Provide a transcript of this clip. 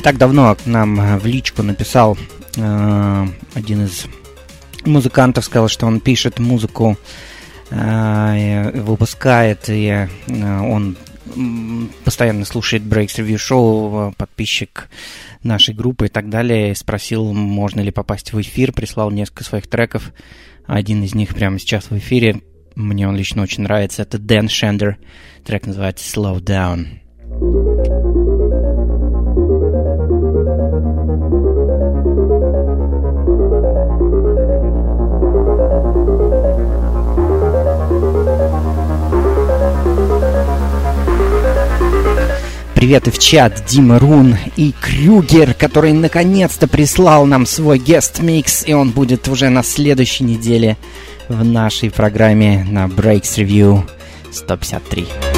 так давно к нам в личку написал э, один из музыкантов, сказал, что он пишет музыку, э, выпускает, и э, он постоянно слушает Breaks Review Show, подписчик нашей группы и так далее. Спросил, можно ли попасть в эфир, прислал несколько своих треков. Один из них прямо сейчас в эфире. Мне он лично очень нравится. Это Дэн Шендер. Трек называется Slow Down. Привет и в чат Дима Рун и Крюгер, который наконец-то прислал нам свой гест-микс, и он будет уже на следующей неделе в нашей программе на Breaks Review 153.